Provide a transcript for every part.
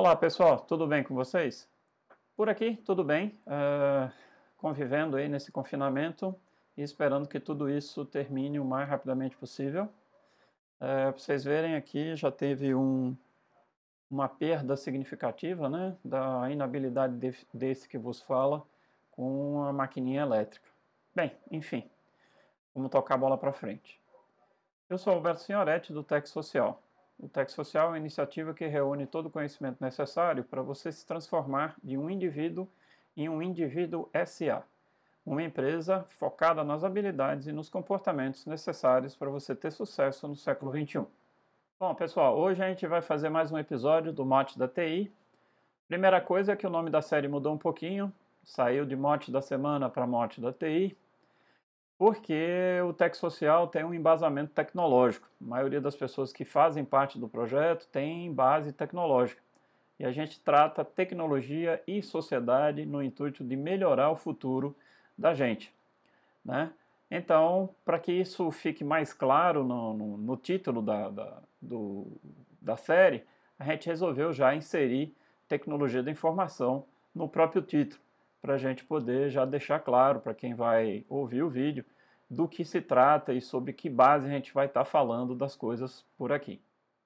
Olá pessoal, tudo bem com vocês? Por aqui, tudo bem, uh, convivendo aí nesse confinamento e esperando que tudo isso termine o mais rapidamente possível. Uh, Para vocês verem aqui, já teve um, uma perda significativa né, da inabilidade de, desse que vos fala com a maquininha elétrica. Bem, enfim, vamos tocar a bola para frente. Eu sou Alberto Signoretti, do Tech Social. O Tech Social é uma iniciativa que reúne todo o conhecimento necessário para você se transformar de um indivíduo em um indivíduo SA, uma empresa focada nas habilidades e nos comportamentos necessários para você ter sucesso no século XXI. Bom, pessoal, hoje a gente vai fazer mais um episódio do Mote da TI. Primeira coisa é que o nome da série mudou um pouquinho, saiu de Mote da Semana para Mote da TI, porque o Tech Social tem um embasamento tecnológico. A maioria das pessoas que fazem parte do projeto tem base tecnológica. E a gente trata tecnologia e sociedade no intuito de melhorar o futuro da gente. Né? Então, para que isso fique mais claro no, no, no título da, da, do, da série, a gente resolveu já inserir tecnologia da informação no próprio título para a gente poder já deixar claro para quem vai ouvir o vídeo do que se trata e sobre que base a gente vai estar tá falando das coisas por aqui.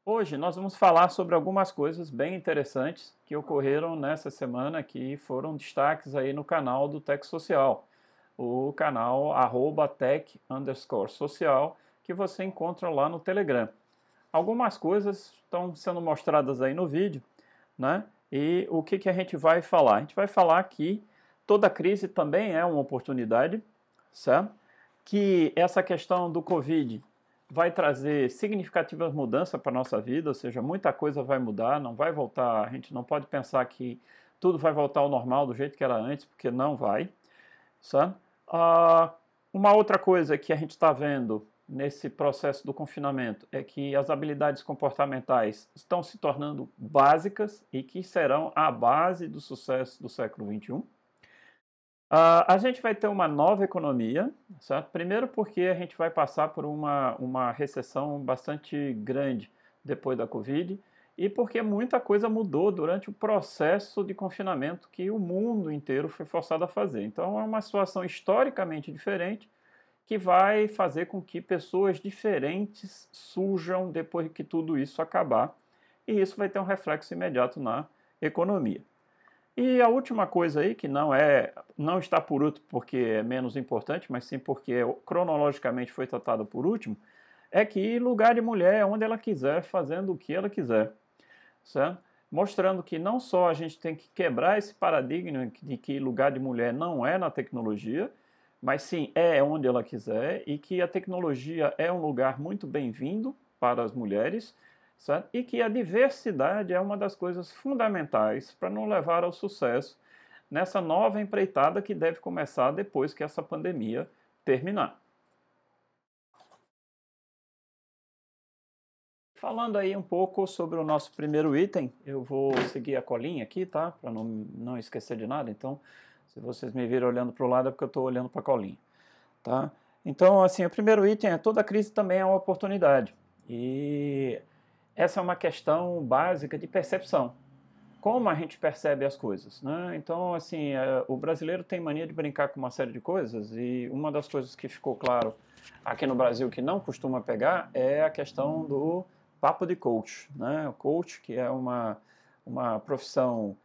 Hoje nós vamos falar sobre algumas coisas bem interessantes que ocorreram nessa semana que foram destaques aí no canal do Tech Social, o canal arroba tech underscore social que você encontra lá no Telegram. Algumas coisas estão sendo mostradas aí no vídeo, né? E o que, que a gente vai falar? A gente vai falar que Toda crise também é uma oportunidade, certo? Que essa questão do Covid vai trazer significativas mudanças para a nossa vida, ou seja, muita coisa vai mudar, não vai voltar, a gente não pode pensar que tudo vai voltar ao normal do jeito que era antes, porque não vai, certo? Ah, uma outra coisa que a gente está vendo nesse processo do confinamento é que as habilidades comportamentais estão se tornando básicas e que serão a base do sucesso do século XXI. Uh, a gente vai ter uma nova economia, certo? Primeiro porque a gente vai passar por uma, uma recessão bastante grande depois da Covid e porque muita coisa mudou durante o processo de confinamento que o mundo inteiro foi forçado a fazer. Então é uma situação historicamente diferente que vai fazer com que pessoas diferentes surjam depois que tudo isso acabar e isso vai ter um reflexo imediato na economia. E a última coisa aí, que não é, não está por último porque é menos importante, mas sim porque cronologicamente foi tratada por último, é que lugar de mulher é onde ela quiser, fazendo o que ela quiser, certo? Mostrando que não só a gente tem que quebrar esse paradigma de que lugar de mulher não é na tecnologia, mas sim é onde ela quiser e que a tecnologia é um lugar muito bem-vindo para as mulheres certo? e que a diversidade é uma das coisas fundamentais para não levar ao sucesso nessa nova empreitada que deve começar depois que essa pandemia terminar. Falando aí um pouco sobre o nosso primeiro item, eu vou seguir a colinha aqui, tá? Para não, não esquecer de nada. Então, se vocês me viram olhando para o lado é porque eu estou olhando para a colinha, tá? Então, assim, o primeiro item é toda crise também é uma oportunidade. E essa é uma questão básica de percepção. Como a gente percebe as coisas, né? Então, assim, é, o brasileiro tem mania de brincar com uma série de coisas e uma das coisas que ficou claro aqui no Brasil que não costuma pegar é a questão do papo de coach, né? O coach, que é uma, uma profissão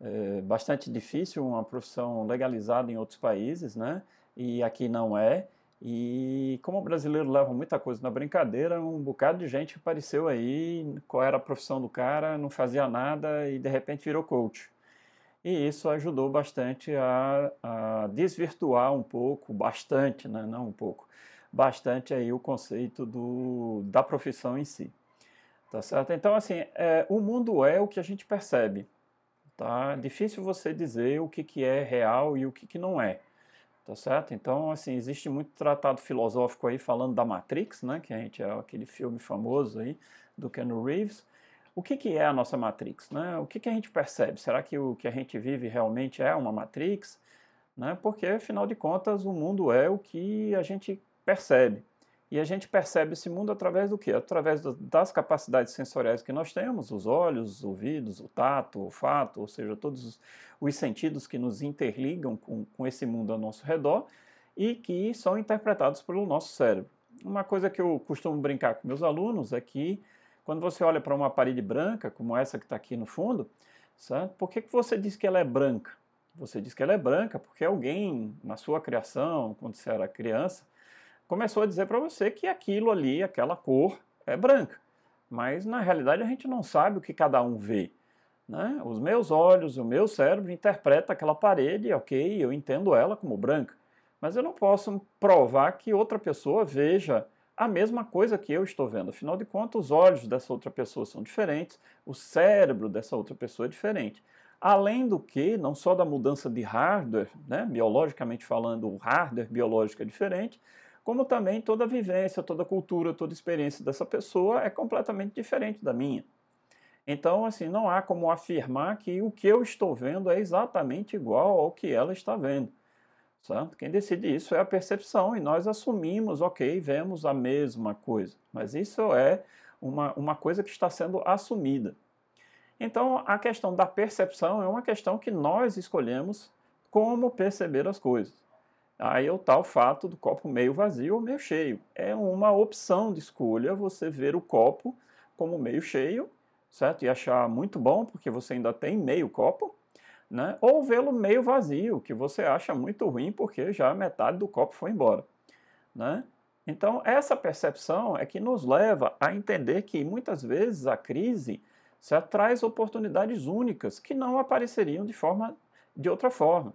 é, bastante difícil, uma profissão legalizada em outros países, né? E aqui não é. E como o brasileiro leva muita coisa na brincadeira, um bocado de gente apareceu aí, qual era a profissão do cara, não fazia nada e de repente virou coach. E isso ajudou bastante a, a desvirtuar um pouco, bastante, né? não um pouco, bastante aí o conceito do, da profissão em si. Tá certo? Então, assim, é, o mundo é o que a gente percebe. Tá? Difícil você dizer o que, que é real e o que, que não é tá certo? Então, assim, existe muito tratado filosófico aí falando da Matrix, né, que a gente é aquele filme famoso aí do Ken Reeves. O que, que é a nossa Matrix, né? O que, que a gente percebe? Será que o que a gente vive realmente é uma Matrix? Né? Porque, afinal de contas, o mundo é o que a gente percebe. E a gente percebe esse mundo através do quê? Através das capacidades sensoriais que nós temos, os olhos, os ouvidos, o tato, o olfato, ou seja, todos os sentidos que nos interligam com, com esse mundo ao nosso redor e que são interpretados pelo nosso cérebro. Uma coisa que eu costumo brincar com meus alunos é que quando você olha para uma parede branca, como essa que está aqui no fundo, certo? por que, que você diz que ela é branca? Você diz que ela é branca porque alguém, na sua criação, quando você era criança, começou a dizer para você que aquilo ali, aquela cor, é branca. Mas na realidade a gente não sabe o que cada um vê. Né? Os meus olhos, o meu cérebro interpreta aquela parede, ok, eu entendo ela como branca. Mas eu não posso provar que outra pessoa veja a mesma coisa que eu estou vendo. Afinal de contas, os olhos dessa outra pessoa são diferentes, o cérebro dessa outra pessoa é diferente. Além do que, não só da mudança de hardware, né, biologicamente falando, o hardware biológico é diferente, como também toda vivência, toda cultura, toda experiência dessa pessoa é completamente diferente da minha. Então, assim, não há como afirmar que o que eu estou vendo é exatamente igual ao que ela está vendo. Certo? Quem decide isso é a percepção e nós assumimos, ok, vemos a mesma coisa. Mas isso é uma, uma coisa que está sendo assumida. Então, a questão da percepção é uma questão que nós escolhemos como perceber as coisas. Aí é o tal fato do copo meio vazio ou meio cheio. É uma opção de escolha você ver o copo como meio cheio, certo? E achar muito bom porque você ainda tem meio copo, né? Ou vê-lo meio vazio, que você acha muito ruim porque já metade do copo foi embora, né? Então, essa percepção é que nos leva a entender que muitas vezes a crise traz oportunidades únicas que não apareceriam de forma de outra forma.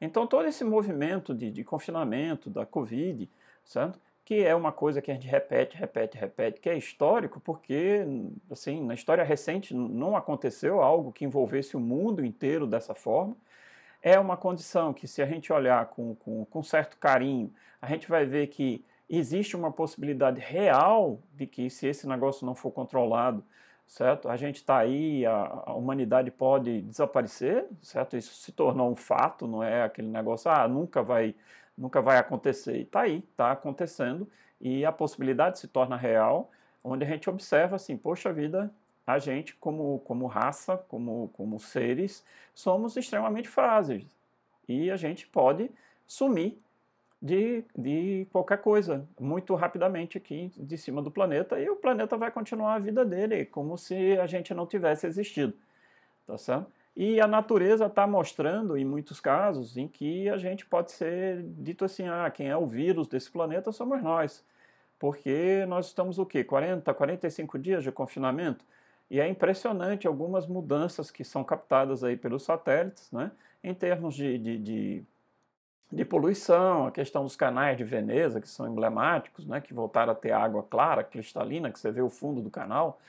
Então, todo esse movimento de, de confinamento da Covid, certo? que é uma coisa que a gente repete, repete, repete, que é histórico, porque assim, na história recente não aconteceu algo que envolvesse o mundo inteiro dessa forma. É uma condição que, se a gente olhar com, com, com certo carinho, a gente vai ver que existe uma possibilidade real de que, se esse negócio não for controlado, certo? A gente está aí, a, a, humanidade pode desaparecer, certo? Isso se tornou um fato, não é aquele negócio, ah, nunca vai, nunca vai acontecer. Está aí, está acontecendo e a possibilidade se torna real, onde a gente observa assim, poxa vida, a gente como, como raça, como, como seres, somos extremamente frágeis e a gente pode sumir de, de qualquer coisa muito rapidamente aqui de cima do planeta e o planeta vai continuar a vida dele como se a gente não tivesse existido, tá certo? E a natureza está mostrando, em muitos casos, em que a gente pode ser dito assim, ah, quem é o vírus desse planeta somos nós, porque nós estamos o quê? 40, 45 dias de confinamento? E é impressionante algumas mudanças que são captadas aí pelos satélites, né, em termos de, de, de de poluição, a questão dos canais de Veneza, que são emblemáticos, né, que voltaram a ter água clara, cristalina, que você vê o fundo do canal,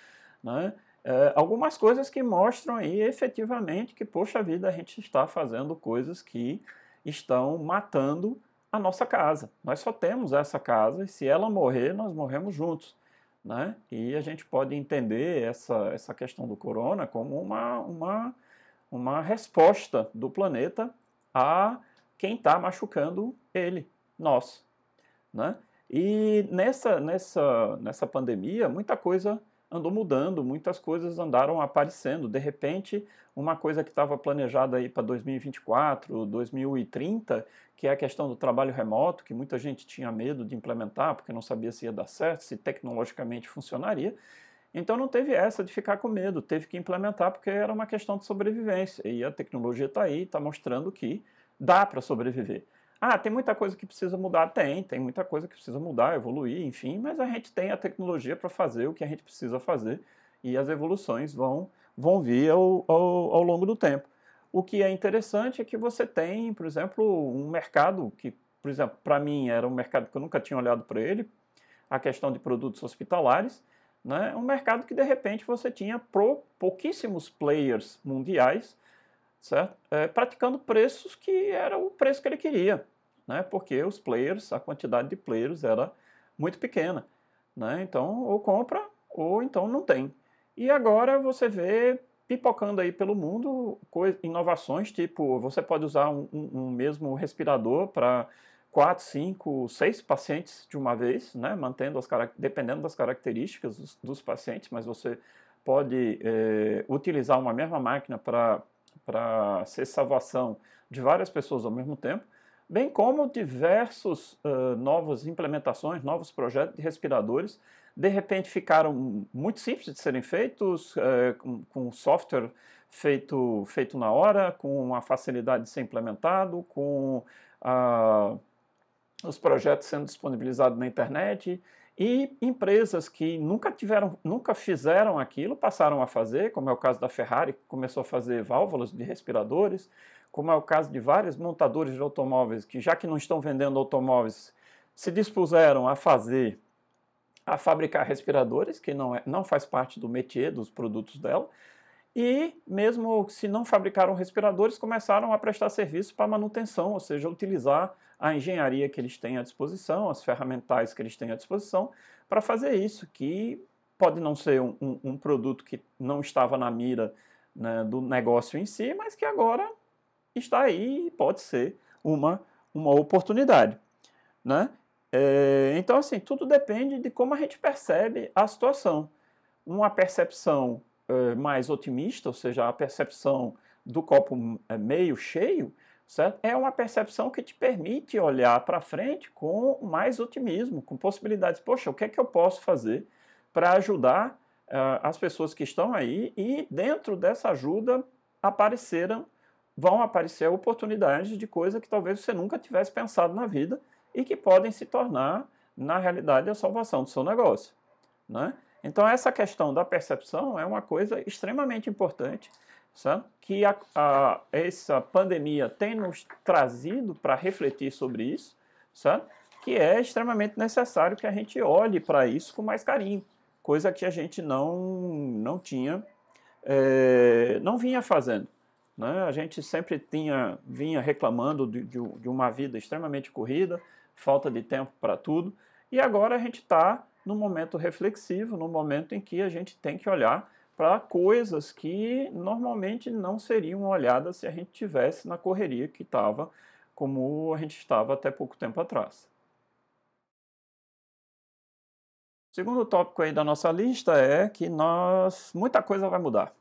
né, é, algumas coisas que mostram aí efetivamente que, poxa vida, a gente está fazendo coisas que estão matando a nossa casa. Nós só temos essa casa e se ela morrer, nós morremos juntos. Né? E a gente pode entender essa, essa questão do corona como uma, uma, uma resposta do planeta a quem está machucando ele, nós. Né? E nessa, nessa, nessa pandemia, muita coisa andou mudando, muitas coisas andaram aparecendo. De repente, uma coisa que estava planejada aí para 2024, 2030, que é a questão do trabalho remoto, que muita gente tinha medo de implementar porque não sabia se ia dar certo, se tecnologicamente funcionaria. Então não teve essa de ficar com medo, teve que implementar porque era uma questão de sobrevivência. E a tecnologia está aí, está mostrando que dá para sobreviver. Ah, tem muita coisa que precisa mudar? Tem, tem muita coisa que precisa mudar, evoluir, enfim, mas a gente tem a tecnologia para fazer o que a gente precisa fazer e as evoluções vão, vão vir ao, ao, ao longo do tempo. O que é interessante é que você tem, por exemplo, um mercado que, por exemplo, para mim era um mercado que eu nunca tinha olhado para ele, a questão de produtos hospitalares, né? um mercado que de repente você tinha pouquíssimos players mundiais certo? É, praticando preços que era o preço que ele queria, né? Porque os players, a quantidade de players era muito pequena, né? Então, ou compra ou então não tem. E agora você vê pipocando aí pelo mundo inovações tipo você pode usar um, um, um mesmo respirador para quatro, cinco, seis pacientes de uma vez, né, mantendo as dependendo das características dos, dos pacientes, mas você pode é, utilizar uma mesma máquina para ser salvação de várias pessoas ao mesmo tempo, bem como diversos uh, novas implementações, novos projetos de respiradores, de repente ficaram muito simples de serem feitos, uh, com, com software feito, feito na hora, com a facilidade de ser implementado, com uh, os projetos sendo disponibilizados na internet e empresas que nunca tiveram, nunca fizeram aquilo, passaram a fazer, como é o caso da Ferrari, que começou a fazer válvulas de respiradores, como é o caso de vários montadores de automóveis que, já que não estão vendendo automóveis, se dispuseram a fazer, a fabricar respiradores, que não, é, não faz parte do métier dos produtos dela, e mesmo se não fabricaram respiradores, começaram a prestar serviço para manutenção, ou seja, utilizar a engenharia que eles têm à disposição, as ferramentais que eles têm à disposição, para fazer isso, que pode não ser um, um, um produto que não estava na mira né, do negócio em si, mas que agora está aí e pode ser uma, uma oportunidade. Né? É, então, assim, tudo depende de como a gente percebe a situação. Uma percepção mais otimista, ou seja, a percepção do copo é, meio cheio, certo? é uma percepção que te permite olhar para frente com mais otimismo, com possibilidades. Poxa, o que é que eu posso fazer para ajudar uh, as pessoas que estão aí e dentro dessa ajuda apareceram vão aparecer oportunidades de coisa que talvez você nunca tivesse pensado na vida e que podem se tornar, na realidade, a salvação do seu negócio. Né? Então, essa questão da percepção é uma coisa extremamente importante, sabe? que a, a, essa pandemia tem nos trazido para refletir sobre isso, sabe? que é extremamente necessário que a gente olhe para isso com mais carinho, coisa que a gente não, não tinha, é, não vinha fazendo. Né? A gente sempre tinha, vinha reclamando de, de, de uma vida extremamente corrida, falta de tempo para tudo, e agora a gente está no momento reflexivo, no momento em que a gente tem que olhar para coisas que normalmente não seriam olhadas se a gente tivesse na correria que estava, como a gente estava até pouco tempo atrás. O segundo tópico aí da nossa lista é que nós muita coisa vai mudar.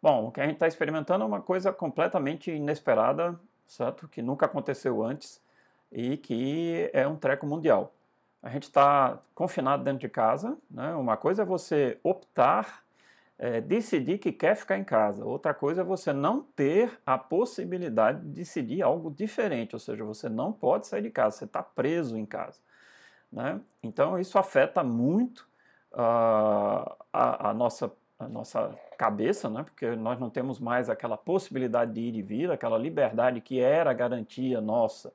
Bom, o que a gente está experimentando é uma coisa completamente inesperada, certo? Que nunca aconteceu antes e que é um treco mundial. A gente está confinado dentro de casa, né? Uma coisa é você optar, é, decidir que quer ficar em casa. Outra coisa é você não ter a possibilidade de decidir algo diferente, ou seja, você não pode sair de casa, você está preso em casa. Né? Então isso afeta muito uh, a, a, nossa, a nossa cabeça, né? porque nós não temos mais aquela possibilidade de ir e vir, aquela liberdade que era garantia nossa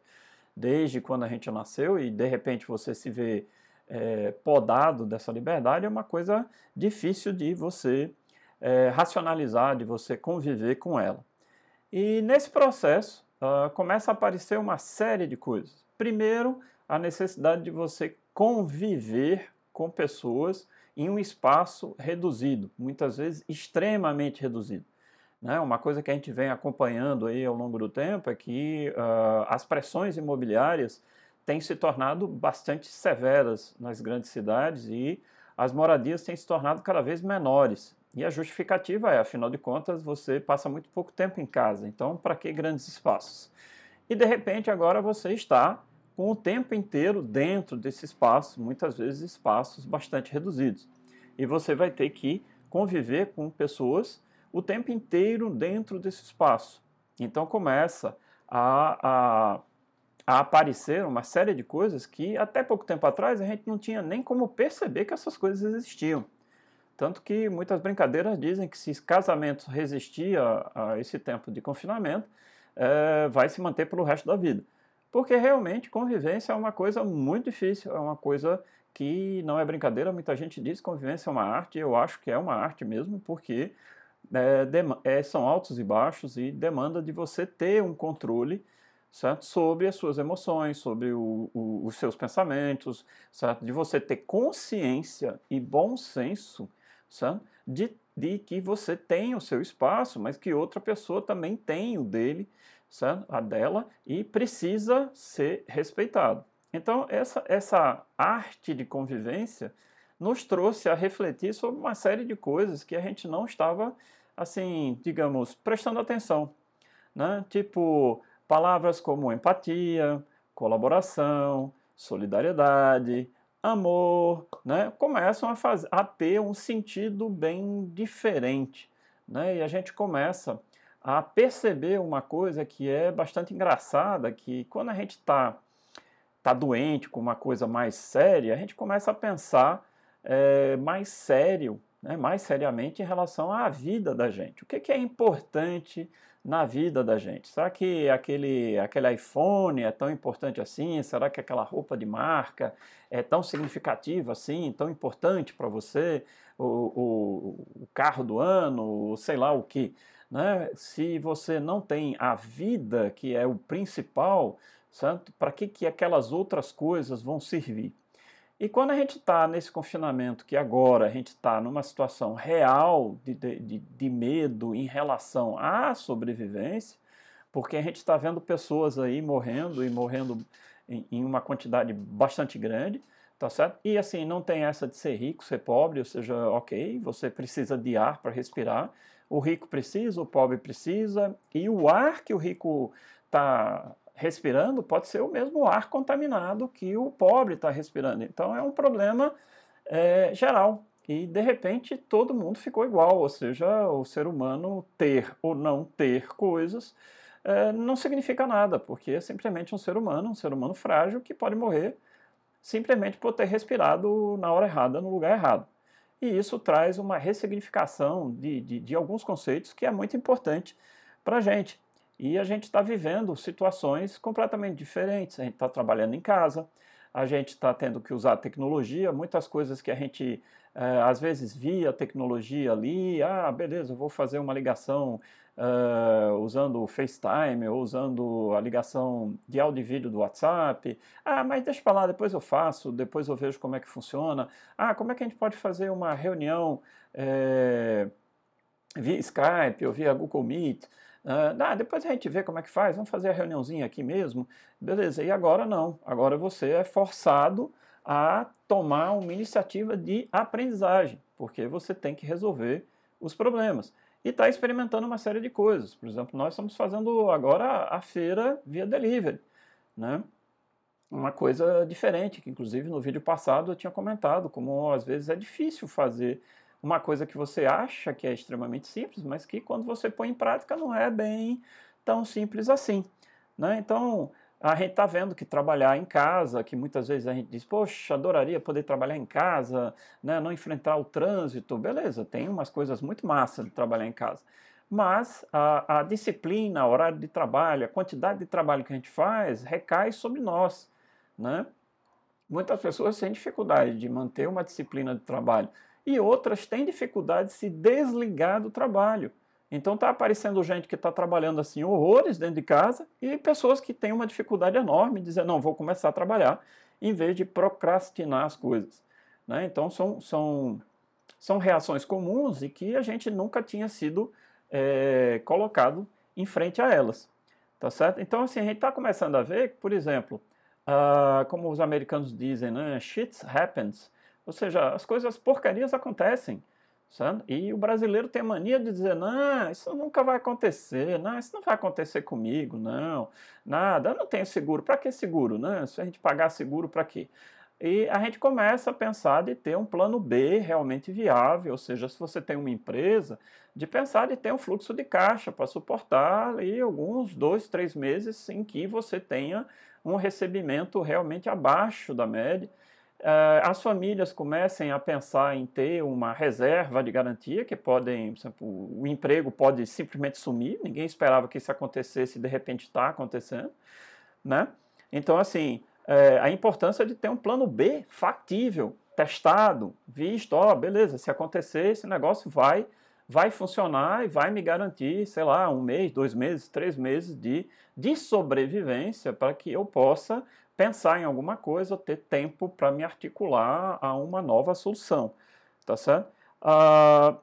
desde quando a gente nasceu e de repente você se vê é, podado dessa liberdade, é uma coisa difícil de você é, racionalizar, de você conviver com ela. E nesse processo uh, começa a aparecer uma série de coisas. Primeiro, a necessidade de você conviver com pessoas em um espaço reduzido, muitas vezes extremamente reduzido. Né? Uma coisa que a gente vem acompanhando aí ao longo do tempo é que uh, as pressões imobiliárias têm se tornado bastante severas nas grandes cidades e as moradias têm se tornado cada vez menores. E a justificativa é, afinal de contas, você passa muito pouco tempo em casa, então para que grandes espaços? E de repente agora você está com o tempo inteiro dentro desse espaço, muitas vezes espaços bastante reduzidos. E você vai ter que conviver com pessoas o tempo inteiro dentro desse espaço. Então começa a, a, a, aparecer uma série de coisas que até pouco tempo atrás a gente não tinha nem como perceber que essas coisas existiam. Tanto que muitas brincadeiras dizem que se casamento resistir a, a esse tempo de confinamento, é, vai se manter pelo resto da vida. Porque realmente convivência é uma coisa muito difícil, é uma coisa que não é brincadeira. Muita gente diz que convivência é uma arte, eu acho que é uma arte mesmo, porque é, é, são altos e baixos e demanda de você ter um controle certo? sobre as suas emoções, sobre o, o, os seus pensamentos, certo? de você ter consciência e bom senso certo? De, de que você tem o seu espaço, mas que outra pessoa também tem o dele certo? a dela, e precisa ser respeitado. Então, essa, essa arte de convivência nos trouxe a refletir sobre uma série de coisas que a gente não estava, assim, digamos, prestando atenção. Né? Tipo, palavras como empatia, colaboração, solidariedade, amor, né? começam a, a ter um sentido bem diferente. Né? E a gente começa a perceber uma coisa que é bastante engraçada, que quando a gente está tá doente com uma coisa mais séria, a gente começa a pensar é, mais sério, né, mais seriamente em relação à vida da gente. O que, que é importante na vida da gente? Será que aquele, aquele iPhone é tão importante assim? Será que aquela roupa de marca é tão significativa assim, tão importante para você? O, o, o, carro do ano, sei lá o que. Né? Se você não tem a vida, que é o principal, para que, que aquelas outras coisas vão servir? E quando a gente está nesse confinamento, que agora a gente está numa situação real de, de, de, medo em relação à sobrevivência, porque a gente está vendo pessoas aí morrendo e morrendo em, em, uma quantidade bastante grande, tá certo? E assim, não tem essa de ser rico, ser pobre, ou seja, ok, você precisa de ar para respirar, o rico precisa, o pobre precisa, e o ar que o rico está respirando pode ser o mesmo ar contaminado que o pobre está respirando. Então é um problema é, geral. E de repente todo mundo ficou igual, ou seja, o ser humano ter ou não ter coisas é, não significa nada, porque é simplesmente um ser humano, um ser humano frágil que pode morrer simplesmente por ter respirado na hora errada, no lugar errado. E isso traz uma ressignificação de, de, de alguns conceitos que é muito importante para a gente. E a gente está vivendo situações completamente diferentes. A gente está trabalhando em casa, a gente está tendo que usar tecnologia, muitas coisas que a gente é, às vezes via tecnologia ali, ah, beleza, eu vou fazer uma ligação uh, usando o FaceTime ou usando a ligação de áudio e vídeo do WhatsApp. Ah, mas deixa para lá, depois eu faço, depois eu vejo como é que funciona. Ah, como é que a gente pode fazer uma reunião é, via Skype ou via Google Meet? Ah, depois a gente vê como é que faz, vamos fazer a reuniãozinha aqui mesmo. Beleza, e agora não. Agora você é forçado a tomar uma iniciativa de aprendizagem, porque você tem que resolver os problemas. E está experimentando uma série de coisas. Por exemplo, nós estamos fazendo agora a feira via delivery. Né? Uma coisa diferente, que inclusive no vídeo passado eu tinha comentado, como às vezes é difícil fazer uma coisa que você acha que é extremamente simples, mas que quando você põe em prática não é bem tão simples assim. Né? Então, a gente está vendo que trabalhar em casa, que muitas vezes a gente diz, poxa, adoraria poder trabalhar em casa, né? não enfrentar o trânsito. Beleza, tem umas coisas muito massas de trabalhar em casa. Mas a, a disciplina, o horário de trabalho, a quantidade de trabalho que a gente faz recai sobre nós. Né? Muitas pessoas têm dificuldade de manter uma disciplina de trabalho e outras têm dificuldade de se desligar do trabalho. Então está aparecendo gente que está trabalhando assim horrores dentro de casa e pessoas que têm uma dificuldade enorme de dizer, não, vou começar a trabalhar, em vez de procrastinar as coisas. Né? Então são, são, são reações comuns e que a gente nunca tinha sido é, colocado em frente a elas. Tá certo? Então assim, a gente está começando a ver, por exemplo, uh, como os americanos dizem, né? shit happens. Ou seja, as coisas porcarias acontecem. Sabe? E o brasileiro tem a mania de dizer: não, isso nunca vai acontecer, não, isso não vai acontecer comigo, não, nada, eu não tenho seguro. Para que seguro? Né? Se a gente pagar seguro, para quê? E a gente começa a pensar de ter um plano B realmente viável, ou seja, se você tem uma empresa, de pensar de ter um fluxo de caixa para suportar ali alguns dois, três meses em que você tenha um recebimento realmente abaixo da média as famílias comecem a pensar em ter uma reserva de garantia, que podem, por exemplo, o emprego pode simplesmente sumir, ninguém esperava que isso acontecesse de repente está acontecendo, né? Então, assim, é, a importância de ter um plano B factível, testado, visto, ó, beleza, se acontecer, esse negócio vai, vai funcionar e vai me garantir, sei lá, um mês, dois meses, três meses de, de sobrevivência para que eu possa pensar em alguma coisa, ter tempo para me articular a uma nova solução, tá certo? Ah,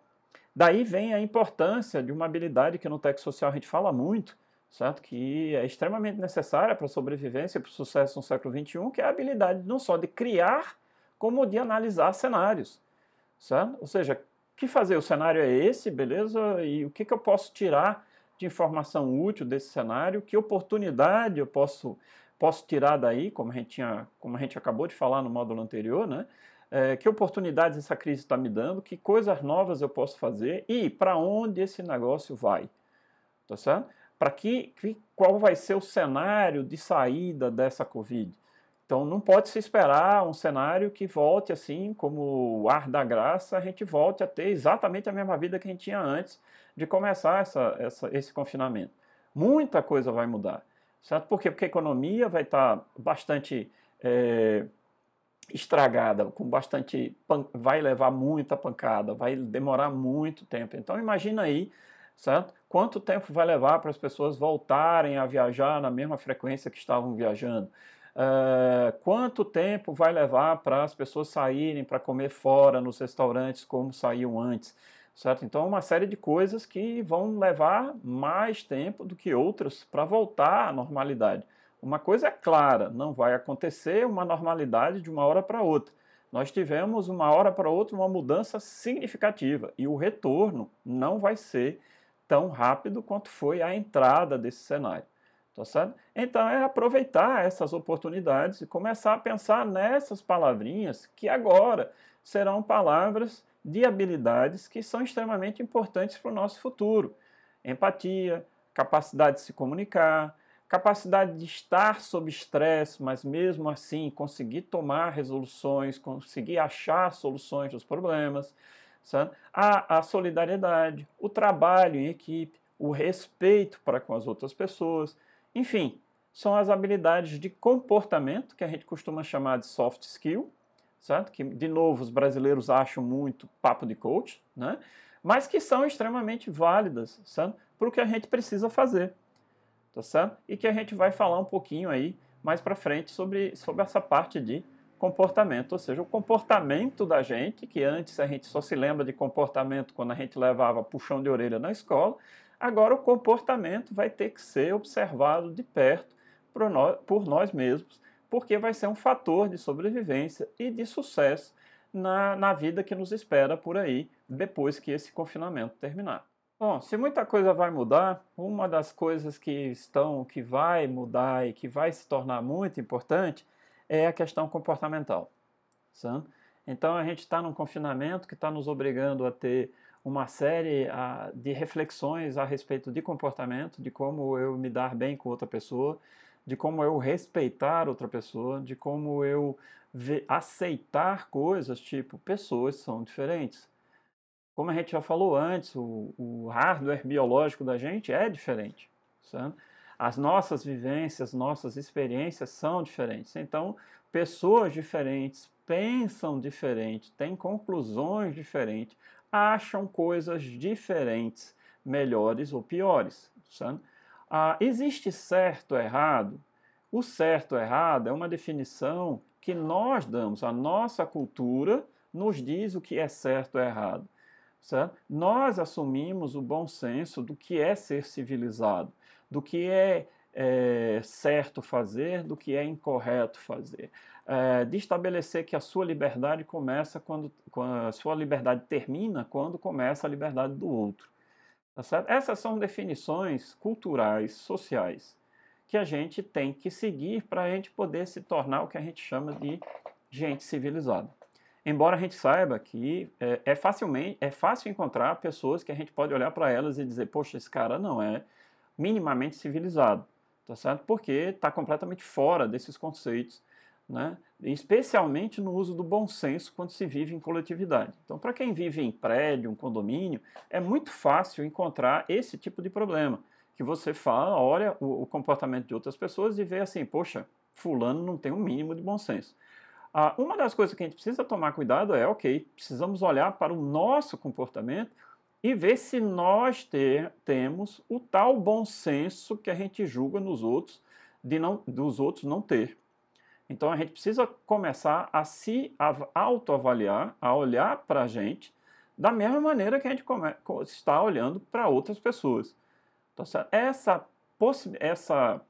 daí vem a importância de uma habilidade que no Tech Social a gente fala muito, certo? Que é extremamente necessária para a sobrevivência e para o sucesso no século XXI, que é a habilidade não só de criar, como de analisar cenários, certo? Ou seja, que fazer? O cenário é esse, beleza? E o que, que eu posso tirar de informação útil desse cenário? Que oportunidade eu posso, posso tirar daí, como a, gente tinha, como a gente acabou de falar no módulo anterior, né? É, que oportunidades essa crise está me dando? Que coisas novas eu posso fazer? E para onde esse negócio vai? Tá certo? Para que, que, qual vai ser o cenário de saída dessa Covid? Então não pode se esperar um cenário que volte assim, como o ar da graça, a gente volte a ter exatamente a mesma vida que a gente tinha antes de começar essa, essa, esse confinamento. Muita coisa vai mudar. Certo? Por quê? Porque a economia vai estar bastante é, estragada, com bastante vai levar muita pancada, vai demorar muito tempo. Então imagina aí, certo? Quanto tempo vai levar para as pessoas voltarem a viajar na mesma frequência que estavam viajando? Uh, quanto tempo vai levar para as pessoas saírem para comer fora nos restaurantes como saíam antes, certo? Então, uma série de coisas que vão levar mais tempo do que outras para voltar à normalidade. Uma coisa é clara, não vai acontecer uma normalidade de uma hora para outra. Nós tivemos uma hora para outra uma mudança significativa e o retorno não vai ser tão rápido quanto foi a entrada desse cenário. Tá certo? Então é aproveitar essas oportunidades e começar a pensar nessas palavrinhas que agora serão palavras de habilidades que são extremamente importantes para o nosso futuro. Empatia, capacidade de se comunicar, capacidade de estar sob estresse, mas mesmo assim conseguir tomar resoluções, conseguir achar soluções dos problemas, sabe? A, a solidariedade, o trabalho em equipe, o respeito para com as outras pessoas, enfim, são as habilidades de comportamento, que a gente costuma chamar de soft skill, certo? Que, de novo, os brasileiros acham muito papo de coach, né? Mas que são extremamente válidas, certo? Para o que a gente precisa fazer, tá certo? E que a gente vai falar um pouquinho aí mais para frente sobre, sobre essa parte de comportamento, ou seja, o comportamento da gente, que antes a gente só se lembra de comportamento quando a gente levava puxão de orelha na escola, Agora, o comportamento vai ter que ser observado de perto por nós, por nós mesmos, porque vai ser um fator de sobrevivência e de sucesso na, na vida que nos espera por aí depois que esse confinamento terminar. Bom, se muita coisa vai mudar, uma das coisas que estão, que vai mudar e que vai se tornar muito importante é a questão comportamental. Então a gente está num confinamento que está nos obrigando a ter uma série de reflexões a respeito de comportamento, de como eu me dar bem com outra pessoa, de como eu respeitar outra pessoa, de como eu aceitar coisas tipo pessoas são diferentes. Como a gente já falou antes, o, o hardware biológico da gente é diferente. Sabe? As nossas vivências, nossas experiências são diferentes. Então, pessoas diferentes pensam diferente, têm conclusões diferentes, acham coisas diferentes, melhores ou piores. Ah, existe certo ou errado? O certo ou errado é uma definição que nós damos, a nossa cultura nos diz o que é certo ou errado. Certo? Nós assumimos o bom senso do que é ser civilizado, do que é, é certo fazer, do que é incorreto fazer é, de estabelecer que a sua liberdade começa quando, quando, a sua liberdade termina quando começa a liberdade do outro. Tá? Essas são definições culturais, sociais, que a gente tem que seguir para a gente poder se tornar o que a gente chama de gente civilizada. Embora a gente saiba que é, é, facilmente, é fácil encontrar pessoas que a gente pode olhar para elas e dizer, poxa, esse cara não é minimamente civilizado, tá certo? Porque está completamente fora desses conceitos né? especialmente no uso do bom senso quando se vive em coletividade. Então, para quem vive em prédio, um condomínio, é muito fácil encontrar esse tipo de problema, que você fala, olha o, o comportamento de outras pessoas e vê assim, poxa, fulano não tem um mínimo de bom senso. Ah, uma das coisas que a gente precisa tomar cuidado é, ok, precisamos olhar para o nosso comportamento e ver se nós ter, temos o tal bom senso que a gente julga nos outros, de não, dos outros não ter. Então a gente precisa começar a se autoavaliar, a olhar para a gente da mesma maneira que a gente está olhando para outras pessoas. Então, essa essa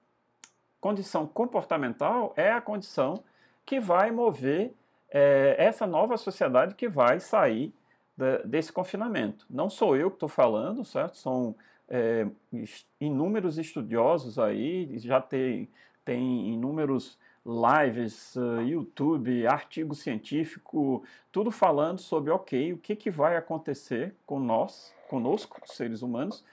condição comportamental é a condição que vai mover é, essa nova sociedade que vai sair desse confinamento. Não sou eu que estou falando, certo? São é, inúmeros estudiosos aí, já tem, tem inúmeros lives, uh, YouTube, artigo científico, tudo falando sobre, ok, o que, que vai acontecer com nós, conosco, seres humanos,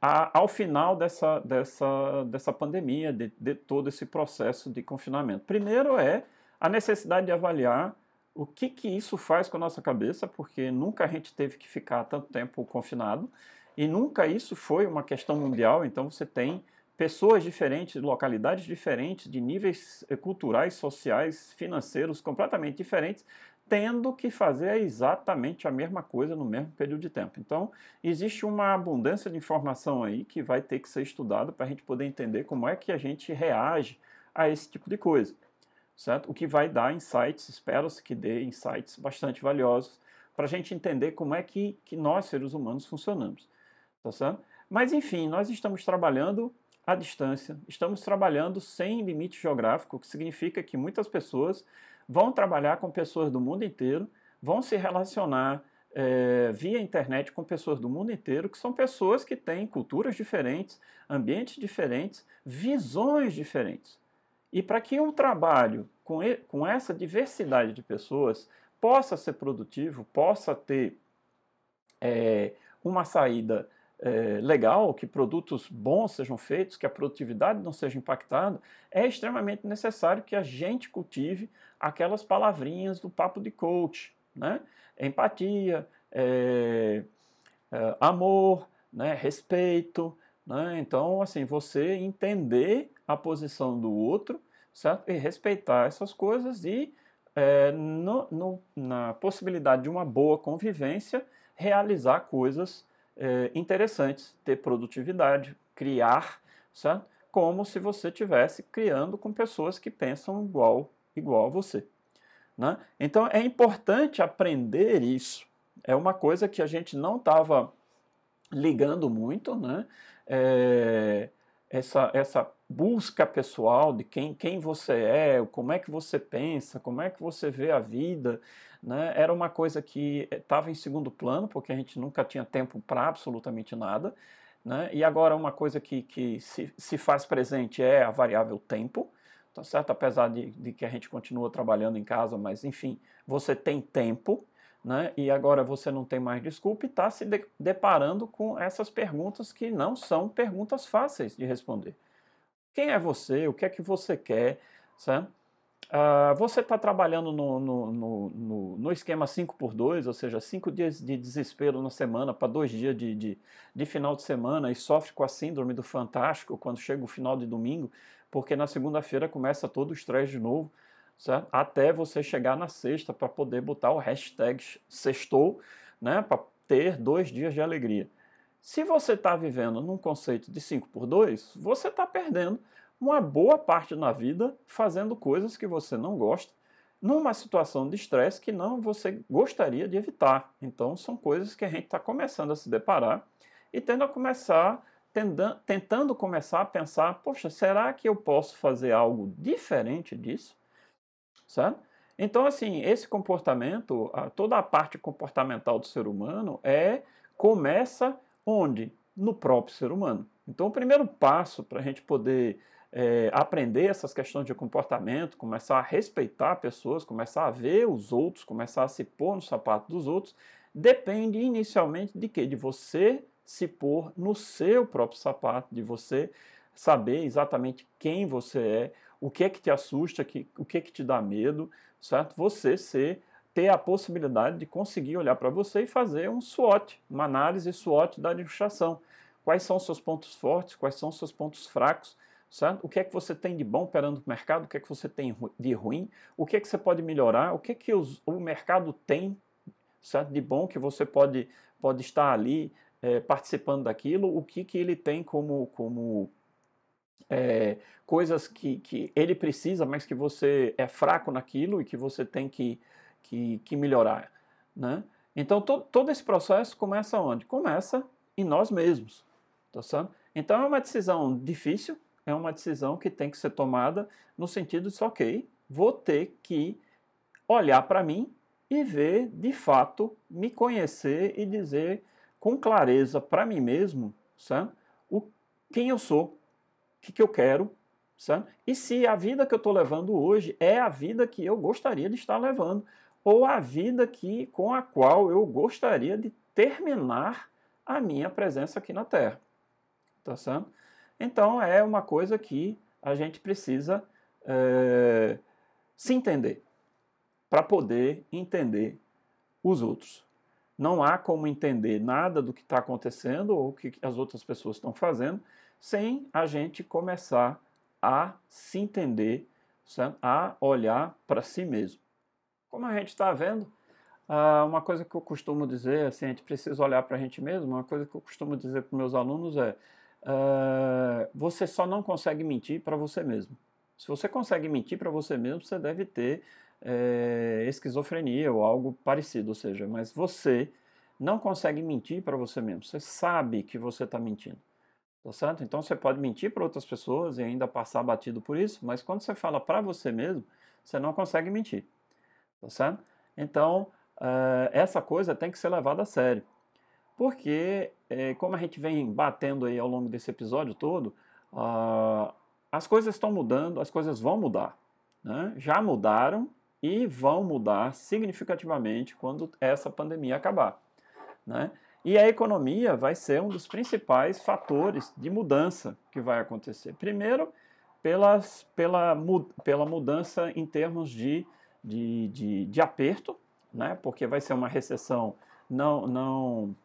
a, ao final dessa, dessa, dessa pandemia, de, de todo esse processo de confinamento. Primeiro é a necessidade de avaliar o que, que isso faz com a nossa cabeça, porque nunca a gente teve que ficar tanto tempo confinado e nunca isso foi uma questão mundial, então você tem pessoas diferentes, localidades diferentes, de níveis eh, culturais, sociais, financeiros completamente diferentes, tendo que fazer exatamente a mesma coisa no mesmo período de tempo. Então, existe uma abundância de informação aí que vai ter que ser estudada para a gente poder entender como é que a gente reage a esse tipo de coisa, certo? O que vai dar insights, espero-se que dê insights bastante valiosos para a gente entender como é que, que nós, seres humanos, funcionamos, tá certo? Mas, enfim, nós estamos trabalhando à distância, estamos trabalhando sem limite geográfico, o que significa que muitas pessoas vão trabalhar com pessoas do mundo inteiro, vão se relacionar é, via internet com pessoas do mundo inteiro, que são pessoas que têm culturas diferentes, ambientes diferentes, visões diferentes. E para que um trabalho com, com essa diversidade de pessoas possa ser produtivo, possa ter é, uma saída é, legal, que produtos bons sejam feitos, que a produtividade não seja impactada, é extremamente necessário que a gente cultive aquelas palavrinhas do papo de coach, né? Empatia, é, é, amor, né? respeito, né? Então, assim, você entender a posição do outro, certo? E respeitar essas coisas e é, no, no, na possibilidade de uma boa convivência, realizar coisas é, interessantes, ter produtividade, criar, certo? como se você estivesse criando com pessoas que pensam igual, igual a você. Né? Então é importante aprender isso. É uma coisa que a gente não estava ligando muito, né? É, essa, essa busca pessoal de quem, quem você é, como é que você pensa, como é que você vê a vida, né, era uma coisa que estava em segundo plano, porque a gente nunca tinha tempo para absolutamente nada. Né, e agora uma coisa que, que se, se faz presente é a variável tempo, tá certo? Apesar de, de que a gente continua trabalhando em casa, mas enfim, você tem tempo, né? E agora você não tem mais desculpa e está se de deparando com essas perguntas que não são perguntas fáceis de responder. Quem é você? O que é que você quer? Certo? Uh, você está trabalhando no, no, no, no, esquema 5x2, ou seja, 5 dias de desespero na semana para dois dias de, de, de, final de semana e sofre com a síndrome do fantástico quando chega o final de domingo, porque na segunda-feira começa todo o estresse de novo, certo? até você chegar na sexta para poder botar o hashtag sextou, né? para ter dois dias de alegria. Se você está vivendo num conceito de 5 por 2, você está perdendo uma boa parte na vida fazendo coisas que você não gosta, numa situação de estresse que não você gostaria de evitar. Então, são coisas que a gente está começando a se deparar e tendo a começar, tendando, tentando começar a pensar: poxa, será que eu posso fazer algo diferente disso? Certo? Então, assim, esse comportamento, toda a parte comportamental do ser humano é começa onde? No próprio ser humano. Então, o primeiro passo para a gente poder é, aprender essas questões de comportamento, começar a respeitar pessoas, começar a ver os outros, começar a se pôr no sapato dos outros, depende inicialmente de quê? De você se pôr no seu próprio sapato, de você saber exatamente quem você é, o que é que te assusta, o que é que te dá medo, certo? Você ser ter a possibilidade de conseguir olhar para você e fazer um SWOT, uma análise SWOT da administração. Quais são seus pontos fortes, quais são seus pontos fracos, certo? O que é que você tem de bom perante o mercado, o que é que você tem de ruim, o que é que você pode melhorar, o que é que os, o mercado tem certo? de bom que você pode, pode estar ali é, participando daquilo, o que, que ele tem como, como é, coisas que, que ele precisa, mas que você é fraco naquilo e que você tem que, que, que melhorar. Né? Então, to, todo esse processo começa onde? Começa em nós mesmos. Tá certo? Então é uma decisão difícil, é uma decisão que tem que ser tomada no sentido de, ok, vou ter que olhar para mim e ver, de fato, me conhecer e dizer com clareza para mim mesmo sabe? O, quem eu sou, o que, que eu quero, sabe? e se a vida que eu estou levando hoje é a vida que eu gostaria de estar levando, ou a vida que, com a qual eu gostaria de terminar a minha presença aqui na Terra. Tá certo? Então é uma coisa que a gente precisa é, se entender para poder entender os outros. Não há como entender nada do que está acontecendo ou o que as outras pessoas estão fazendo sem a gente começar a se entender, a olhar para si mesmo. Como a gente está vendo, uma coisa que eu costumo dizer, assim, a gente precisa olhar para a gente mesmo, uma coisa que eu costumo dizer para meus alunos é, você só não consegue mentir para você mesmo. Se você consegue mentir para você mesmo, você deve ter é, esquizofrenia ou algo parecido, ou seja, mas você não consegue mentir para você mesmo, você sabe que você está mentindo. Tá certo? Então você pode mentir para outras pessoas e ainda passar batido por isso, mas quando você fala para você mesmo, você não consegue mentir. Tá certo? Então, uh, essa coisa tem que ser levada a sério. Porque, eh, como a gente vem batendo aí ao longo desse episódio todo, uh, as coisas estão mudando, as coisas vão mudar. Né? Já mudaram e vão mudar significativamente quando essa pandemia acabar. Né? E a economia vai ser um dos principais fatores de mudança que vai acontecer. Primeiro, pelas, pela, pela mudança em termos de, de, de, de aperto, né? porque vai ser uma recessão não, não,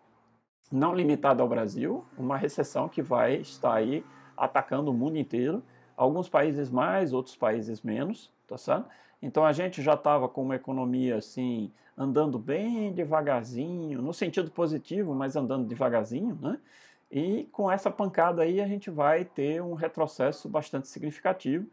não limitada ao Brasil, uma recessão que vai estar aí atacando o mundo inteiro, alguns países mais, outros países menos, tá certo? Então a gente já estava com uma economia assim, andando bem devagarzinho, no sentido positivo, mas andando devagarzinho, né? E com essa pancada aí a gente vai ter um retrocesso bastante significativo,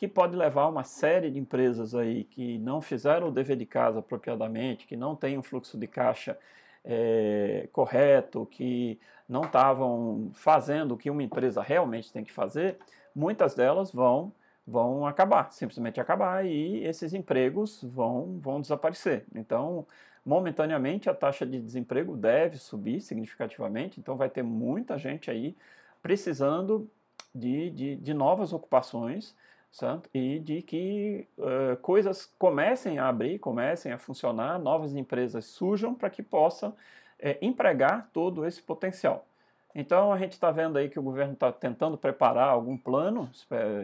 que pode levar uma série de empresas aí que não fizeram o dever de casa apropriadamente, que não têm um fluxo de caixa é, correto, que não estavam fazendo o que uma empresa realmente tem que fazer, muitas delas vão vão acabar, simplesmente acabar, e esses empregos vão, vão desaparecer. Então, momentaneamente, a taxa de desemprego deve subir significativamente, então vai ter muita gente aí precisando de, de, de novas ocupações, certo? e de que uh, coisas comecem a abrir, comecem a funcionar, novas empresas surjam para que possam é, empregar todo esse potencial. Então a gente está vendo aí que o governo está tentando preparar algum plano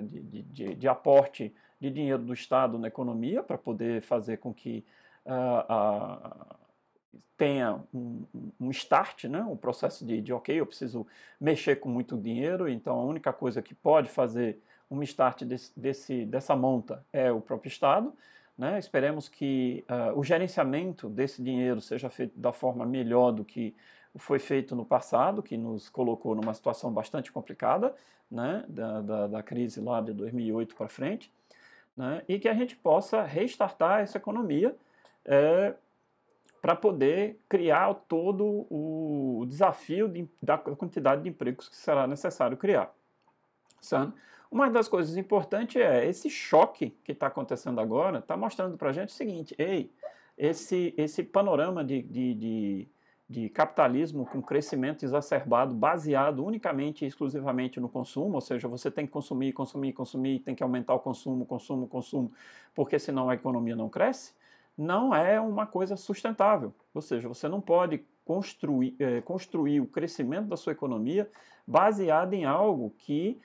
de, de, de, aporte de dinheiro do Estado na economia para poder fazer com que uh, uh, tenha um, um, start, né? um processo de, de, ok, eu preciso mexer com muito dinheiro, então a única coisa que pode fazer um start desse, desse dessa monta é o próprio Estado. Né? Esperemos que uh, o gerenciamento desse dinheiro seja feito da forma melhor do que foi feito no passado, que nos colocou numa situação bastante complicada, né, da, da, da crise lá de 2008 para frente, né, e que a gente possa restartar essa economia é, para poder criar todo o desafio de, da quantidade de empregos que será necessário criar. Certo? Uma das coisas importantes é esse choque que está acontecendo agora, está mostrando para a gente o seguinte: ei, esse, esse panorama de, de, de de capitalismo com crescimento exacerbado, baseado unicamente e exclusivamente no consumo, ou seja, você tem que consumir, consumir, consumir, tem que aumentar o consumo, consumo, consumo, porque senão a economia não cresce, não é uma coisa sustentável. Ou seja, você não pode construir, é, construir o crescimento da sua economia baseado em algo que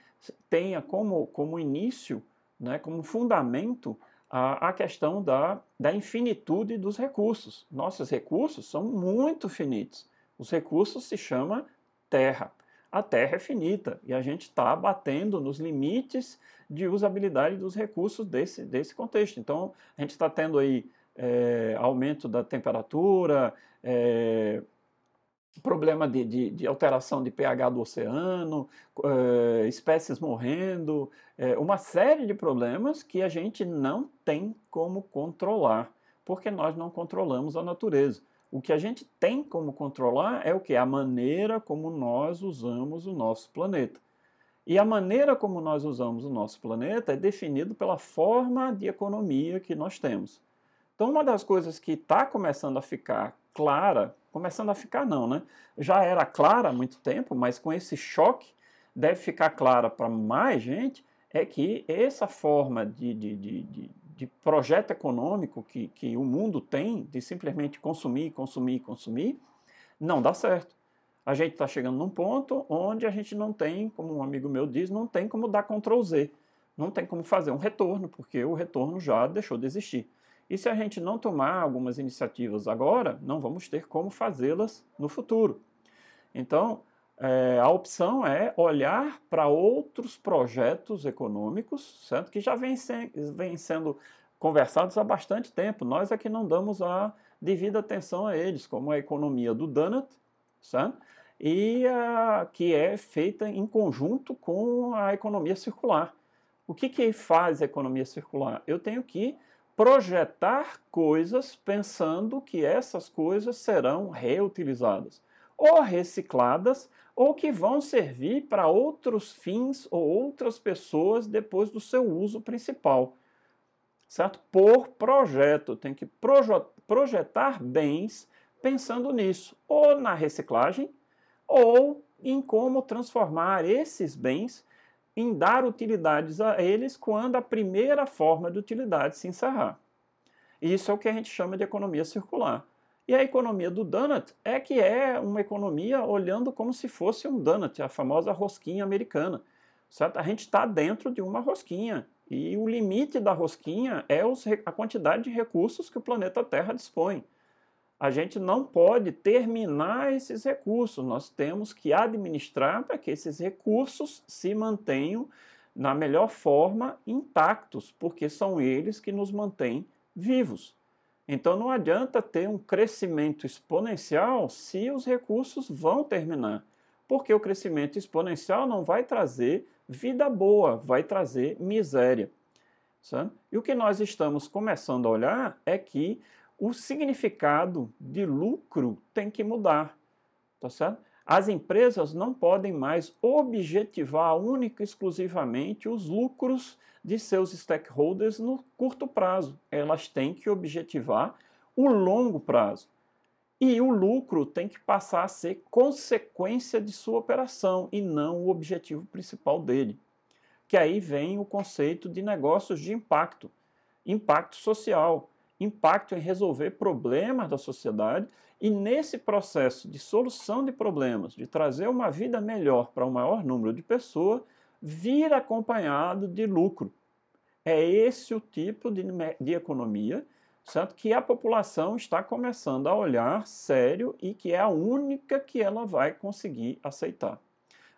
tenha como, como início, né, como fundamento, a, a questão da, da infinitude dos recursos. Nossos recursos são muito finitos. Os recursos se chama terra. A terra é finita e a gente está batendo nos limites de usabilidade dos recursos desse, desse contexto. Então, a gente está tendo aí é, aumento da temperatura, é, problema de, de, de, alteração de pH do oceano, é, espécies morrendo, é, uma série de problemas que a gente não tem como controlar, porque nós não controlamos a natureza. O que a gente tem como controlar é o que? A maneira como nós usamos o nosso planeta. E a maneira como nós usamos o nosso planeta é definido pela forma de economia que nós temos. Então, uma das coisas que está começando a ficar clara, começando a ficar não, né? Já era clara há muito tempo, mas com esse choque deve ficar clara para mais gente, é que essa forma de, de, de, de, projeto econômico que, que o mundo tem, de simplesmente consumir, consumir, consumir, não dá certo a gente está chegando num ponto onde a gente não tem, como um amigo meu diz, não tem como dar Ctrl Z. Não tem como fazer um retorno, porque o retorno já deixou de existir. E se a gente não tomar algumas iniciativas agora, não vamos ter como fazê-las no futuro. Então, é, a opção é olhar para outros projetos econômicos, certo? Que já vêm se, sendo conversados há bastante tempo. Nós é que não damos a devida atenção a eles, como a economia do Donut, certo? e a, que é feita em conjunto com a economia circular. O que, que faz a economia circular? Eu tenho que projetar coisas pensando que essas coisas serão reutilizadas, ou recicladas, ou que vão servir para outros fins ou outras pessoas depois do seu uso principal. Certo? Por projeto, tem que projetar bens pensando nisso, ou na reciclagem, ou em como transformar esses bens em dar utilidades a eles quando a primeira forma de utilidade se encerrar. Isso é o que a gente chama de economia circular. E a economia do donut é que é uma economia olhando como se fosse um donut, a famosa rosquinha americana. Certo? A gente está dentro de uma rosquinha e o limite da rosquinha é a quantidade de recursos que o planeta Terra dispõe a gente não pode terminar esses recursos, nós temos que administrar para que esses recursos se mantenham na melhor forma intactos, porque são eles que nos mantêm vivos. Então não adianta ter um crescimento exponencial se os recursos vão terminar, porque o crescimento exponencial não vai trazer vida boa, vai trazer miséria. Sabe? E o que nós estamos começando a olhar é que o significado de lucro tem que mudar, tá certo? As empresas não podem mais objetivar única e exclusivamente os lucros de seus stakeholders no curto prazo. Elas têm que objetivar o longo prazo. E o lucro tem que passar a ser consequência de sua operação e não o objetivo principal dele. Que aí vem o conceito de negócios de impacto, impacto social impacto em resolver problemas da sociedade e nesse processo de solução de problemas, de trazer uma vida melhor para o um maior número de pessoas, vir acompanhado de lucro. É esse o tipo de, de economia certo? que a população está começando a olhar sério e que é a única que ela vai conseguir aceitar.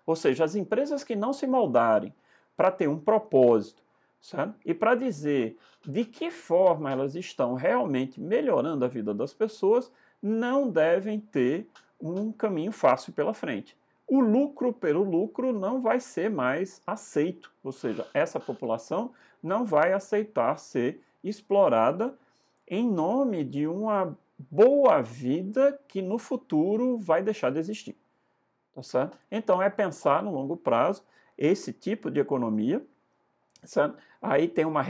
Ou seja, as empresas que não se moldarem para ter um propósito, Certo? E para dizer de que forma elas estão realmente melhorando a vida das pessoas, não devem ter um caminho fácil pela frente. O lucro pelo lucro não vai ser mais aceito, ou seja, essa população não vai aceitar ser explorada em nome de uma boa vida que no futuro vai deixar de existir. Tá certo? Então é pensar no longo prazo esse tipo de economia Certo? Aí tem uma,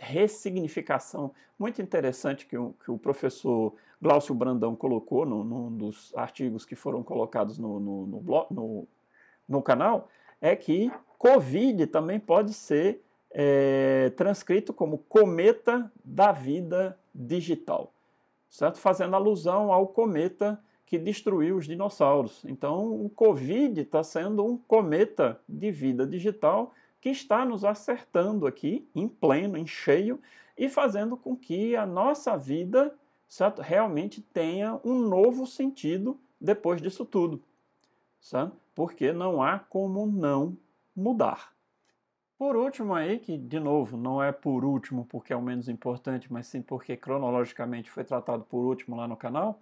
ressignificação muito interessante que o, que o professor Glaucio Brandão colocou no, num dos artigos que foram colocados no, no, no, no, no canal, é que Covid também pode ser é, transcrito como cometa da vida digital, certo? Fazendo alusão ao cometa que destruiu os dinossauros. Então, o Covid está sendo um cometa de vida digital que está nos acertando aqui, em pleno, em cheio, e fazendo com que a nossa vida certo? realmente tenha um novo sentido depois disso tudo. Certo? Porque não há como não mudar. Por último aí, que de novo não é por último porque é o menos importante, mas sim porque cronologicamente foi tratado por último lá no canal,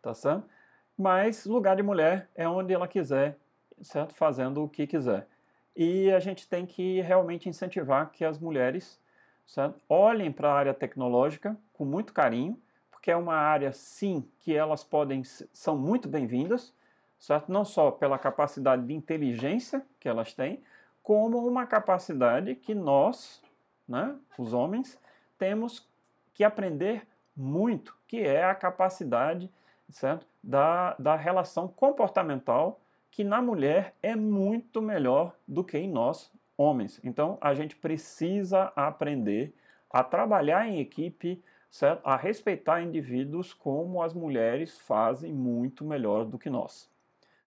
tá certo? Mas lugar de mulher é onde ela quiser, certo? Fazendo o que quiser. E a gente tem que realmente incentivar que as mulheres certo? olhem para a área tecnológica com muito carinho, porque é uma área, sim, que elas podem, são muito bem-vindas, certo? Não só pela capacidade de inteligência que elas têm, como uma capacidade que nós, né, os homens, temos que aprender muito, que é a capacidade certo? Da, da relação comportamental, que na mulher é muito melhor do que em nós, homens. Então, a gente precisa aprender a trabalhar em equipe, certo? a respeitar indivíduos como as mulheres fazem muito melhor do que nós.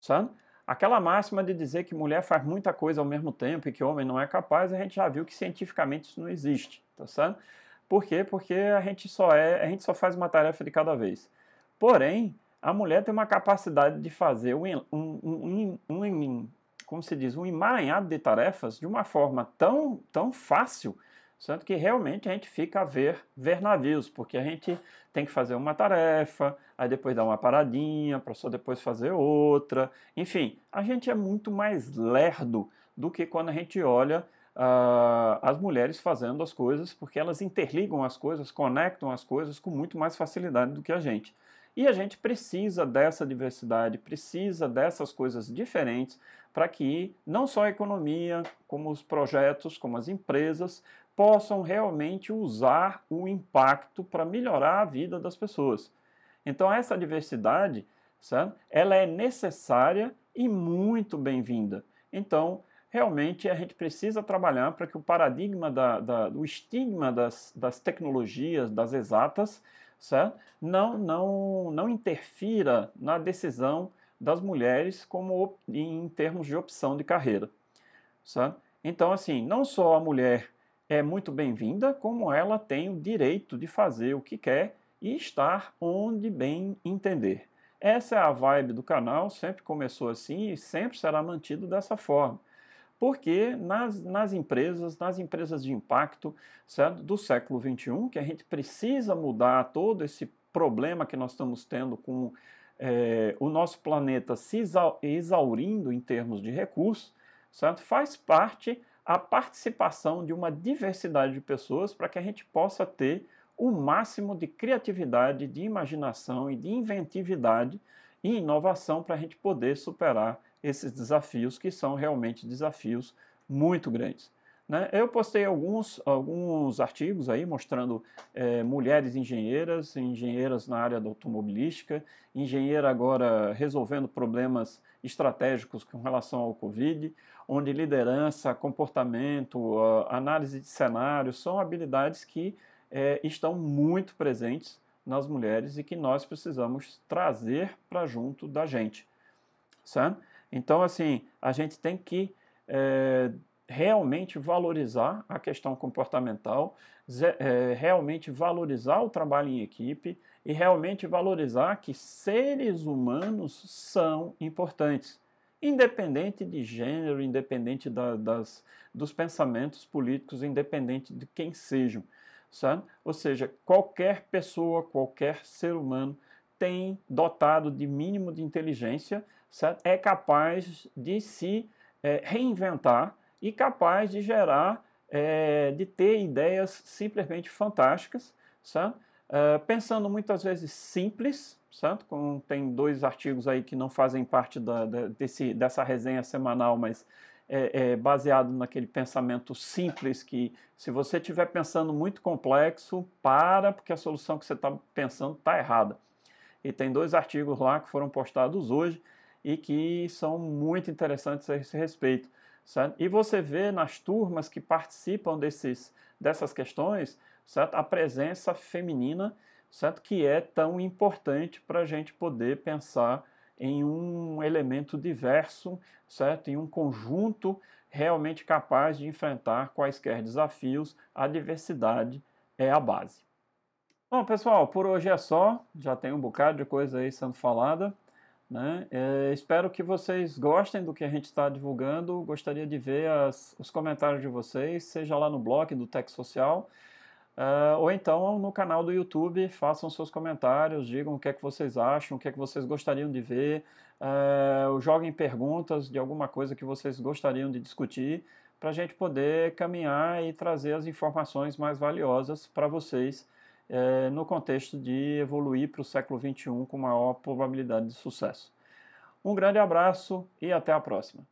Certo? Aquela máxima de dizer que mulher faz muita coisa ao mesmo tempo e que homem não é capaz, a gente já viu que cientificamente isso não existe, tá certo? Por quê? Porque a gente só é, a gente só faz uma tarefa de cada vez. Porém, a mulher tem uma capacidade de fazer um, um, um, um como se diz, um emaranhado de tarefas de uma forma tão, tão fácil, certo? que realmente a gente fica a ver, ver navios, porque a gente tem que fazer uma tarefa, aí depois dar uma paradinha, para só depois fazer outra. Enfim, a gente é muito mais lerdo do que quando a gente olha uh, as mulheres fazendo as coisas, porque elas interligam as coisas, conectam as coisas com muito mais facilidade do que a gente. E a gente precisa dessa diversidade, precisa dessas coisas diferentes para que não só a economia, como os projetos, como as empresas, possam realmente usar o impacto para melhorar a vida das pessoas. Então essa diversidade, certo? ela é necessária e muito bem-vinda. Então, realmente a gente precisa trabalhar para que o paradigma, da, da, o estigma das, das tecnologias, das exatas, certo? Não, não, não interfira na decisão das mulheres como em termos de opção de carreira, certo? Então, assim, não só a mulher é muito bem-vinda, como ela tem o direito de fazer o que quer e estar onde bem entender. Essa é a vibe do canal, sempre começou assim e sempre será mantido dessa forma porque nas, nas empresas, nas empresas de impacto certo? do século XXI, que a gente precisa mudar todo esse problema que nós estamos tendo com é, o nosso planeta se exaurindo em termos de recursos, certo? faz parte a participação de uma diversidade de pessoas para que a gente possa ter o máximo de criatividade, de imaginação e de inventividade e inovação para a gente poder superar esses desafios que são realmente desafios muito grandes. Né? Eu postei alguns, alguns artigos aí mostrando é, mulheres engenheiras, engenheiras na área da automobilística, engenheira agora resolvendo problemas estratégicos com relação ao Covid, onde liderança, comportamento, análise de cenários são habilidades que é, estão muito presentes nas mulheres e que nós precisamos trazer para junto da gente. Certo? Então, assim, a gente tem que é, realmente valorizar a questão comportamental, é, realmente valorizar o trabalho em equipe e realmente valorizar que seres humanos são importantes, independente de gênero, independente da, das, dos pensamentos políticos, independente de quem sejam. Sabe? Ou seja, qualquer pessoa, qualquer ser humano tem dotado de mínimo de inteligência certo? é capaz de se é, reinventar e capaz de gerar, é, de ter ideias simplesmente fantásticas, certo? É, pensando muitas vezes simples, certo? Com, tem dois artigos aí que não fazem parte da, da, desse, dessa resenha semanal, mas é, é, baseado naquele pensamento simples que, se você estiver pensando muito complexo, para, porque a solução que você está pensando está errada. E tem dois artigos lá que foram postados hoje, e que são muito interessantes a esse respeito. Certo? E você vê nas turmas que participam desses, dessas questões certo? a presença feminina certo? que é tão importante para a gente poder pensar em um elemento diverso, certo? em um conjunto realmente capaz de enfrentar quaisquer desafios. A diversidade é a base. Bom, pessoal, por hoje é só. Já tem um bocado de coisa aí sendo falada. Né? É, espero que vocês gostem do que a gente está divulgando. Gostaria de ver as, os comentários de vocês, seja lá no blog do Tech Social, uh, ou então no canal do YouTube. Façam seus comentários, digam o que é que vocês acham, o que é que vocês gostariam de ver, uh, joguem perguntas de alguma coisa que vocês gostariam de discutir, para a gente poder caminhar e trazer as informações mais valiosas para vocês é, no contexto de evoluir para o século XXI com maior probabilidade de sucesso. Um grande abraço e até a próxima.